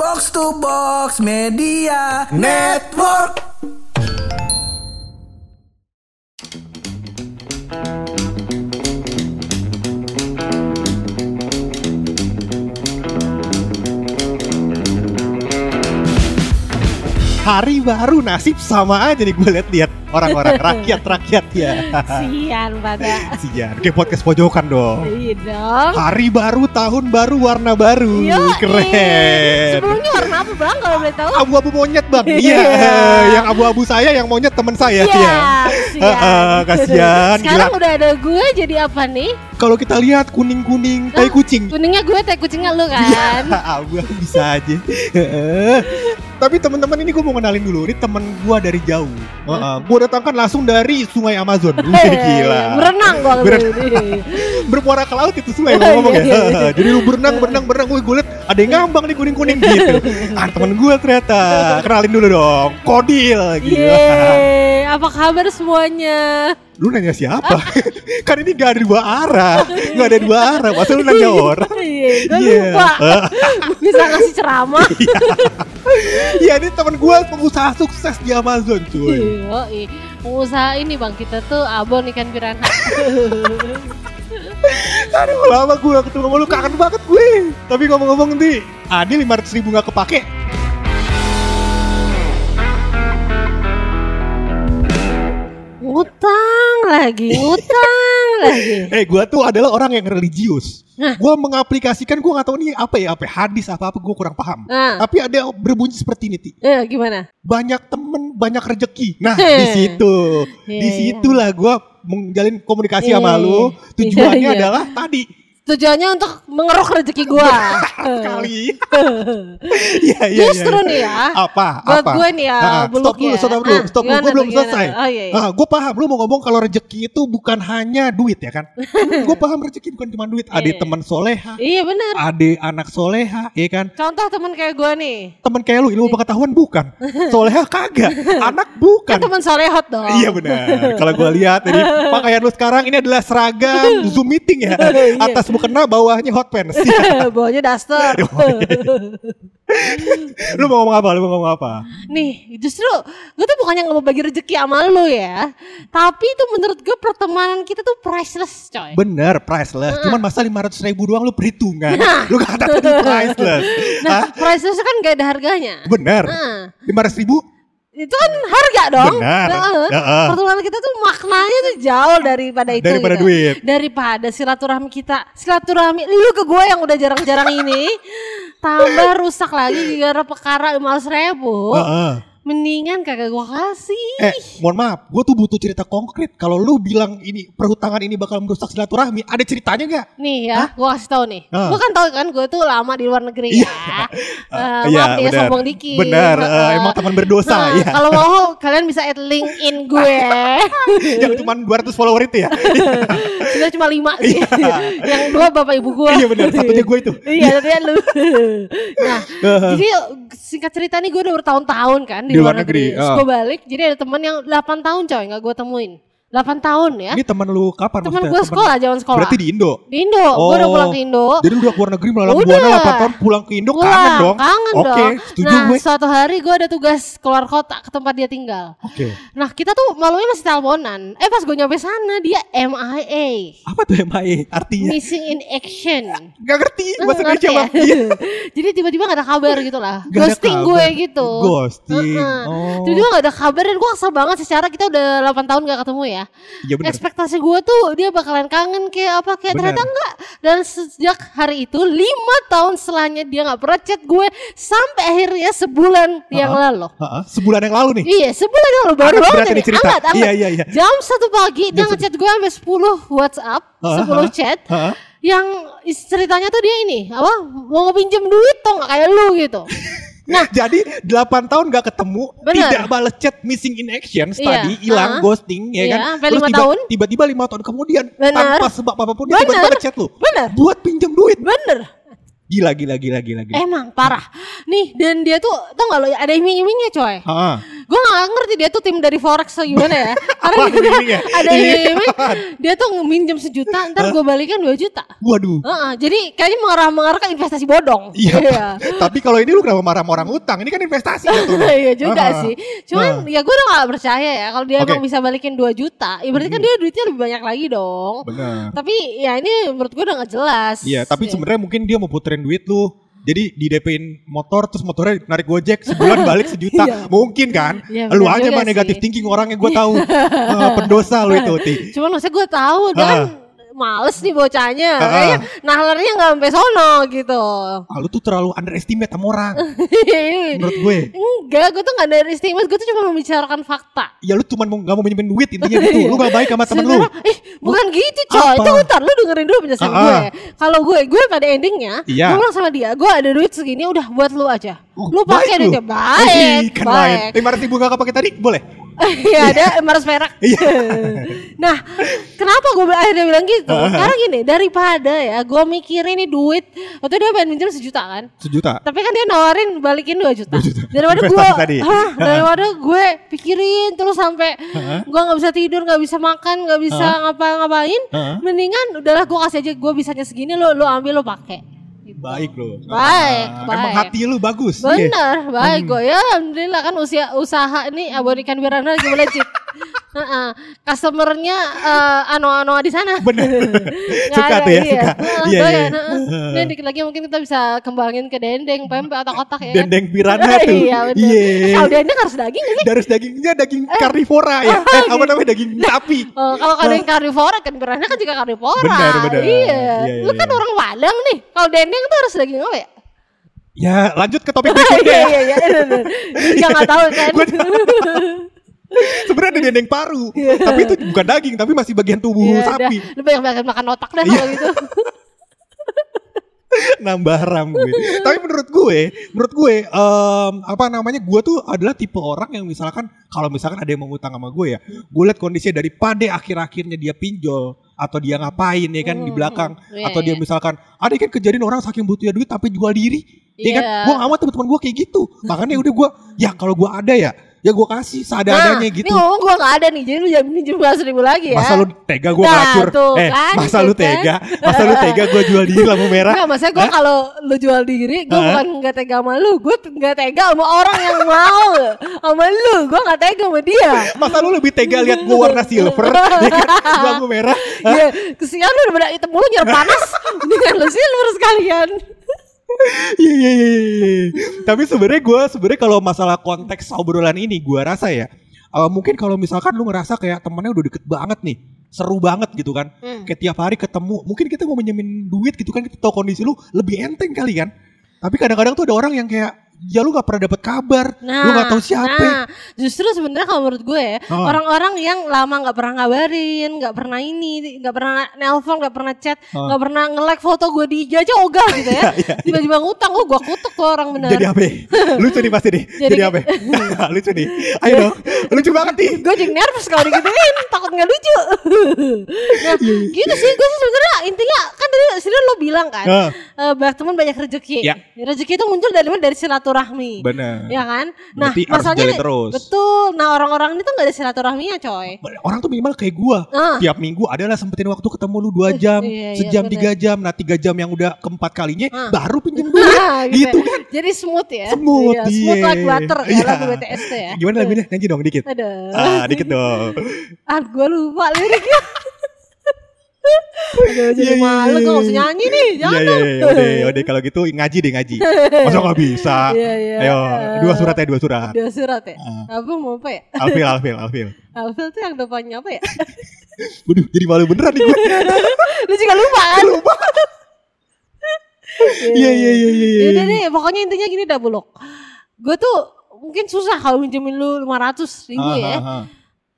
Box to Box Media Network. hari baru nasib sama aja nih gue liat-liat orang-orang rakyat-rakyat ya. Sian pada. Sian, kayak podcast pojokan dong. Iya dong. Hari baru, tahun baru, warna baru. Yoi. Keren. Sebelumnya warna apa bang kalau boleh tahu? Abu-abu monyet bang. Iya. Iya. yang abu-abu saya, yang monyet teman saya. Iya, Iya. kasihan. Kasihan, Sekarang gila. udah ada gue jadi apa nih? Kalau kita lihat kuning-kuning, tai kucing. Kuningnya gue, teh kucingnya lu kan? Abu bisa aja. Tapi teman-teman ini gue mau kenalin dulu. Ini temen gue dari jauh. Gue datangkan langsung dari Sungai Amazon. Wih, Gila. Berenang gua Berenang. ini. bermuara ke laut itu sungai ngomong ya. Iya, iya, iya. Jadi lu berenang berenang berenang gue gue liat ada yang ngambang nih kuning kuning gitu. Ah temen gue ternyata kenalin dulu dong. Kodil gitu. Yeay, apa kabar semuanya? Lu nanya siapa? kan ini gak ada dua arah, gak ada dua arah. Masa lu nanya orang? Iya, gue Iya. lupa. Bisa ngasih ceramah. Iya ini temen gue pengusaha sukses di Amazon cuy. Iya. Pengusaha ini bang kita tuh abon ikan piranha. Aduh lama gue ketemu sama lu kangen banget gue. Tapi ngomong-ngomong nih, Adi 500 ribu gak kepake. ngutang lagi, ngutang lagi. Eh gue tuh adalah orang yang religius. Nah. Gue mengaplikasikan gue gak tahu nih apa ya, apa ya, hadis apa apa gue kurang paham. Nah, Tapi ada yang berbunyi seperti ini, Ti. eh, gimana? Banyak temen, banyak rezeki. Nah, di situ. Iya, Di iya. situlah gue menjalin komunikasi sama Iya. lu. Tujuannya adalah tadi Tujuannya untuk mengeruk rezeki gua. kali. Iya, iya, Justru iya. nih ya. Apa? Buat apa? gue nih ya, Ah, stop dulu, stop dulu, Ah, stop dulu. Gue belum gimana? selesai. Oh, iya, iya. Ah, gue paham. Lu mau ngomong kalau rezeki itu bukan hanya duit ya kan? gue paham rezeki bukan cuma duit. Ada Iya. teman soleha, Iya benar. ada anak soleha, ya kan? Contoh teman kayak gue nih. Teman kayak lu ilmu pengetahuan bukan, soleha kagak, anak bukan. Kan teman solehot dong. Iya benar. Kalau gue lihat dari pakaian lu sekarang ini adalah seragam Zoom meeting ya. Iya. Atas mukena bawahnya hot pants. Bawahnya daster. Lu mau ngomong apa? Lu mau ngomong apa? Nih, justru gue tuh bukannya nggak mau bagi rezeki sama lu ya. Tapi itu menurut gue pertemanan kita tuh priceless coy. Bener, priceless. Cuman masa 500 ribu doang lu perhitungan. Lu kata tadi priceless. Nah, Hah? priceless kan gak ada harganya. Bener. Nah, 500 ribu? Itu kan harga dong. Benar. Heeh. Heeh. Pertemanan kita tuh maknanya tuh jauh daripada itu. Daripada gitu. duit. Daripada silaturahmi kita. Silaturahmi lu ke gue yang udah jarang-jarang ini. tambah rusak lagi gara perkara 500 ribu. Heeh. Mendingan kagak gue kasih. Eh, mohon maaf, gue tuh butuh cerita konkret. Kalau lu bilang ini perhutangan ini bakal merusak silaturahmi, ada ceritanya nggak? Nih ya, gue kasih tahu nih. Ah. Gue kan tahu kan gue tuh lama di luar negeri Iya. ya. Eh, Ah, maaf nih benar. sombong dikit. Benar, Heeh. emang teman berdosa Nah, ya. Kalau mau kalian bisa add link in gue. yang cuma 200 follower itu ya. Sudah cuma lima sih. Yang dua bapak ibu gue. Iya benar, satunya gue itu. Iya, satunya lu. nah, jadi singkat cerita nih gue udah bertahun-tahun kan di, Di luar negeri. negeri, Terus ah. gue balik, jadi ada teman yang 8 tahun coy nggak gue temuin. 8 tahun ya. Ini teman lu kapan Teman maksudnya? gue sekolah, zaman sekolah. Berarti di Indo. Di Indo, gue udah Oh. pulang ke Indo. Jadi lu udah keluar negeri melalui Udah. buana 8 tahun pulang ke Indo Pulang, kangen dong. Kangen Oke, dong. setuju nah, gue. suatu hari gue ada tugas keluar kota ke tempat dia tinggal. Oke. Nah, kita tuh malunya masih teleponan. Eh, pas gue nyampe sana dia MIA. Apa tuh MIA artinya? Missing in action. Gak ngerti bahasa Indonesia ya? Jadi tiba-tiba gak ada kabar gitu lah. Gak Ghosting gue gitu. Ghosting. Heeh. Oh. Tiba-tiba gak ada kabar dan gue kesel banget secara kita udah 8 tahun gak ketemu ya. Iya benar. Ekspektasi gue tuh dia bakalan kangen kayak apa kayak Bener. ternyata enggak. Dan sejak hari itu lima tahun setelahnya dia gak pernah chat gue sampai akhirnya sebulan yang lalu. Heeh, sebulan yang lalu nih. Iya sebulan yang lalu baru Anget banget ini. cerita. Anget. Iya, iya, iya. Jam satu pagi dia Jam ngechat gue sampai 10 WhatsApp, 10 heeh. chat. Heeh. Yang ceritanya tuh dia ini apa mau ngepinjem duit tuh nggak kayak lu gitu. Nah, Jadi 8 tahun gak ketemu, Bener. tidak balas chat missing in action Iya, tadi, hilang, ah. ghosting ya Iya, kan. lima tiba, tahun. tiba-tiba 5 tahun kemudian Bener. tanpa sebab apa pun dia tiba-tiba ngechat lu. Bener. Buat pinjam duit. bener. Gila gila gila gila gila. Emang parah. Nih dan dia tuh tau gak lo ada iming-imingnya coy. Heeh. Gue gak ngerti dia tuh tim dari forex atau gimana ya. Karena dia ini ada Ini iming apaan? dia tuh minjem sejuta, ntar gue balikan 2 juta. Waduh. Heeh, jadi kayaknya mengarah-mengarah ke investasi bodong. Iya. Tapi kalau ini lu kenapa marah sama orang utang? Ini kan investasi gitu. Iya juga Ah. sih. Cuman ya gue udah gak percaya ya kalau dia Oke. emang bisa balikin 2 juta. Ya berarti kan dia duitnya lebih banyak lagi dong. Benar. Tapi ya ini menurut gue udah gak jelas. Iya, tapi Ya. sebenarnya mungkin dia mau puterin duit lu. Jadi di DP-in motor terus motornya narik Gojek sebulan balik sejuta. Iya. Mungkin kan? Iya, lu aja mah negatif thinking orangnya gue tahu. Eh, pendosa lu itu, Ti. Cuman maksudnya gue tahu Ah. Males nih bocahnya. Ah. Kayaknya nahlarnya gak sampai sono gitu. Ah, lu tuh terlalu underestimate sama orang menurut gue. Enggak, gue tuh gak ada istimewa, gue tuh cuma membicarakan fakta. Ya lu cuma mau gak mau minjemin duit intinya gitu. Lu gak baik sama temen lu. Ih, bukan gitu coy. Itu ntar lu dengerin dulu penjelasan gue. Kalau gue, gue pada endingnya, Iya. gue bilang sama dia, gue ada duit segini udah buat lu aja. Oh, lu pakai lu. duitnya baik, kan baik. Lima ratus ribu gak kepake tadi? Boleh? Iya ada emas perak. Iya. nah, kenapa gue akhirnya bilang gitu? Karena gini, daripada ya gue mikirin ini duit, waktu dia pengen minjem sejuta kan. Sejuta. Tapi kan dia nawarin balikin 2 juta. 2 juta. Daripada gue, daripada gue pikirin terus sampai gue nggak bisa tidur, nggak bisa makan, nggak bisa ngapa-ngapain. Mendingan udahlah gue kasih aja gue bisanya segini lo lo ambil lo pakai. Gitu. Baik lu. Baik, Ah, Emang baik. hati lu bagus. Bener, baik gue ya alhamdulillah kan usia usaha ini abonikan Wirana lagi melejit. Heeh. Customernya eh, ano-ano di sana. Bener. Nggak Suka ada, tuh ya, iya. suka. Heeh, Iya, iya. heeh. Ini dikit lagi mungkin kita bisa kembangin ke dendeng, pempek atau kotak ya. Dendeng pirana tuh. Iya bener. Iya. Eh, Kalau dendeng harus daging gak sih? Dari dagingnya daging karnivora ya. Eh, apa namanya daging sapi. Oh, kalau dendeng karnivora kan pirana kan juga karnivora. Benar, benar. Iya. Iya, Lu iya, kan iya. orang Padang nih. Kalau dendeng tuh harus daging apa ya? Ya, lanjut ke topik Iya berikutnya. ya. iya iya. Ini juga nggak tahu kan. Sebenarnya ada dendeng paru, tapi itu bukan daging, tapi masih bagian tubuh Iya, sapi. dah. Lu banyak banyak makan otak deh Iya. kalau gitu. Nambah ram gue. tapi menurut gue, menurut gue, em, apa namanya, gue tuh adalah tipe orang yang misalkan kalau misalkan ada yang mau utang sama gue ya, gue lihat kondisinya daripada akhir-akhirnya dia pinjol atau dia ngapain ya kan di Hmm, belakang iya, atau dia iya. misalkan ada kan kejadian orang saking butuhnya duit tapi jual diri ya kan gue mau teman-teman gue kayak gitu makanya udah gue ya kalau gue ada ya ya gue kasih seadanya Nah, gitu Ini ngomong gue gak ada nih, jadi lu jangan minjem dua ribu lagi ya. Masa lu tega gue Nah, ngelacur tuh Eh kan, masa lu kan. tega Masa lu tega gue jual diri lampu merah Enggak, maksudnya gue kalau lu jual diri, gue Hah? bukan gak tega sama lu, gue gak tega sama orang yang mau sama lu, gue gak tega sama dia. Masa lu lebih tega lihat gue warna silver ya kan? Lampu merah? Iya, kesian lu udah pada hitam mulu nyerap panas, mendingan lu silver sekalian. Iya iya iya iya. Tapi sebenarnya gue sebenarnya kalau masalah konteks obrolan ini gue rasa ya eh, mungkin kalau misalkan lu ngerasa kayak temennya udah deket banget nih seru banget gitu kan Hmm. kayak tiap hari ketemu mungkin kita mau minjemin duit gitu kan kita tahu kondisi lu lebih enteng kali kan tapi kadang-kadang tuh ada orang yang kayak ya lu gak pernah dapet kabar. Lu gak tahu siapa. Nah, justru sebenarnya kalau menurut gue ya, Oh. orang-orang yang lama nggak pernah ngabarin, nggak pernah ini, nggak pernah nelpon, nggak pernah chat, Oh. nggak pernah nge-like foto gue di IG aja ogah gitu ya. Tiba-tiba ngutang, oh gue kutuk tuh orang bener. jadi apa? Lucu nih pasti nih. Jadi, Jadi- apa? Lucu nih. Ayo dong. Lucu banget nih. Gue jadi nervous kalau digituin takut nggak lucu. Nah Iya, gitu sih gue sih sebenarnya intinya kan tadi sini lo bilang kan Ah. eh, banyak teman banyak rezeki. Ya. rezeki itu muncul dari mana? Dari silaturahmi bener ya kan? Nah Berarti masalahnya terus. betul. Nah orang-orang ini tuh nggak ada silaturahminya coy. Orang tuh minimal kayak gua. Ah. tiap minggu adalah sempetin waktu ketemu lu dua jam iya, iya, sejam bener. tiga jam. Nah tiga jam yang udah keempat kalinya Ah. baru pinjem duit. Nah, gitu kan? Jadi smooth ya. Smooth, Iya, smooth iya. like butter ya Iya. lagu BTS tuh ya. Gimana lagunya? Nyanyi dong dikit. Aduh. ah dikit dong. Ah gue lupa liriknya Aduh jadi Iya, iya, malu iya, gue gak usah nyanyi nih Iya jangan iya iya udah udah kalau gitu ngaji deh ngaji masa nggak bisa Iya, iya. ayo dua surat ya dua surat Dua surat ya? Ah. Apa mau apa ya? alfil alfil alfil Alfil tuh yang depannya apa ya? Waduh jadi malu beneran nih gue Lu juga lupa kan? lupa iya iya iya iya iya. Deh, pokoknya intinya gini dah buluk. Gue tuh mungkin susah kalau minjemin lu 500 ribu Ah, ya. ah, ah.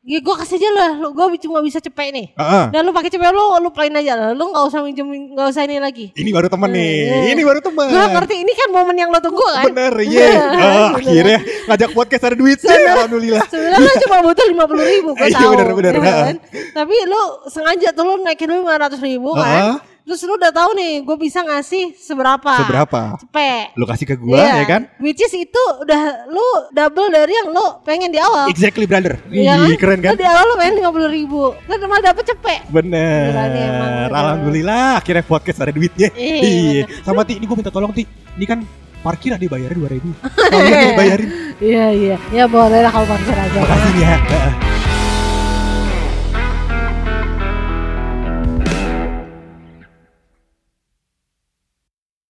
Ya gue kasih aja lah, lu gue cuma bisa cepet nih. Ah, ah. Dan lu pakai cepet lu, lu plain aja lah. Lu gak usah minjemin, gak usah ini lagi. ini baru temen nih Eh, ini baru temen Gue ngerti, ini kan momen yang lo tunggu kan? Bener, iya. Ah, akhirnya ngajak podcast ada duit sih, alhamdulillah. Sebenarnya lu cuma butuh lima puluh ribu, gue Iya, tahu. bener, bener. ya kan? Tapi lu sengaja tuh lu naikin lu lima ratus ribu kan? Terus lu udah tahu nih, gue bisa ngasih seberapa? Seberapa? Cepet. Lu kasih ke gua Iya. ya kan? Which is itu udah lu double dari yang lu pengen di awal. Exactly brother. Iya Ih, keren kan? Lu di awal lu pengen 50 ribu. Lu malah dapet cepet. Bener. Nih emang. Alhamdulillah akhirnya podcast ada duitnya. Iya, Sama Ti, ini gue minta tolong Ti. Ini kan parkir ada dibayarin 2000 ribu. Tolong dibayarin. Iya iya. Ya boleh lah kalau parkir aja. Makasih ya.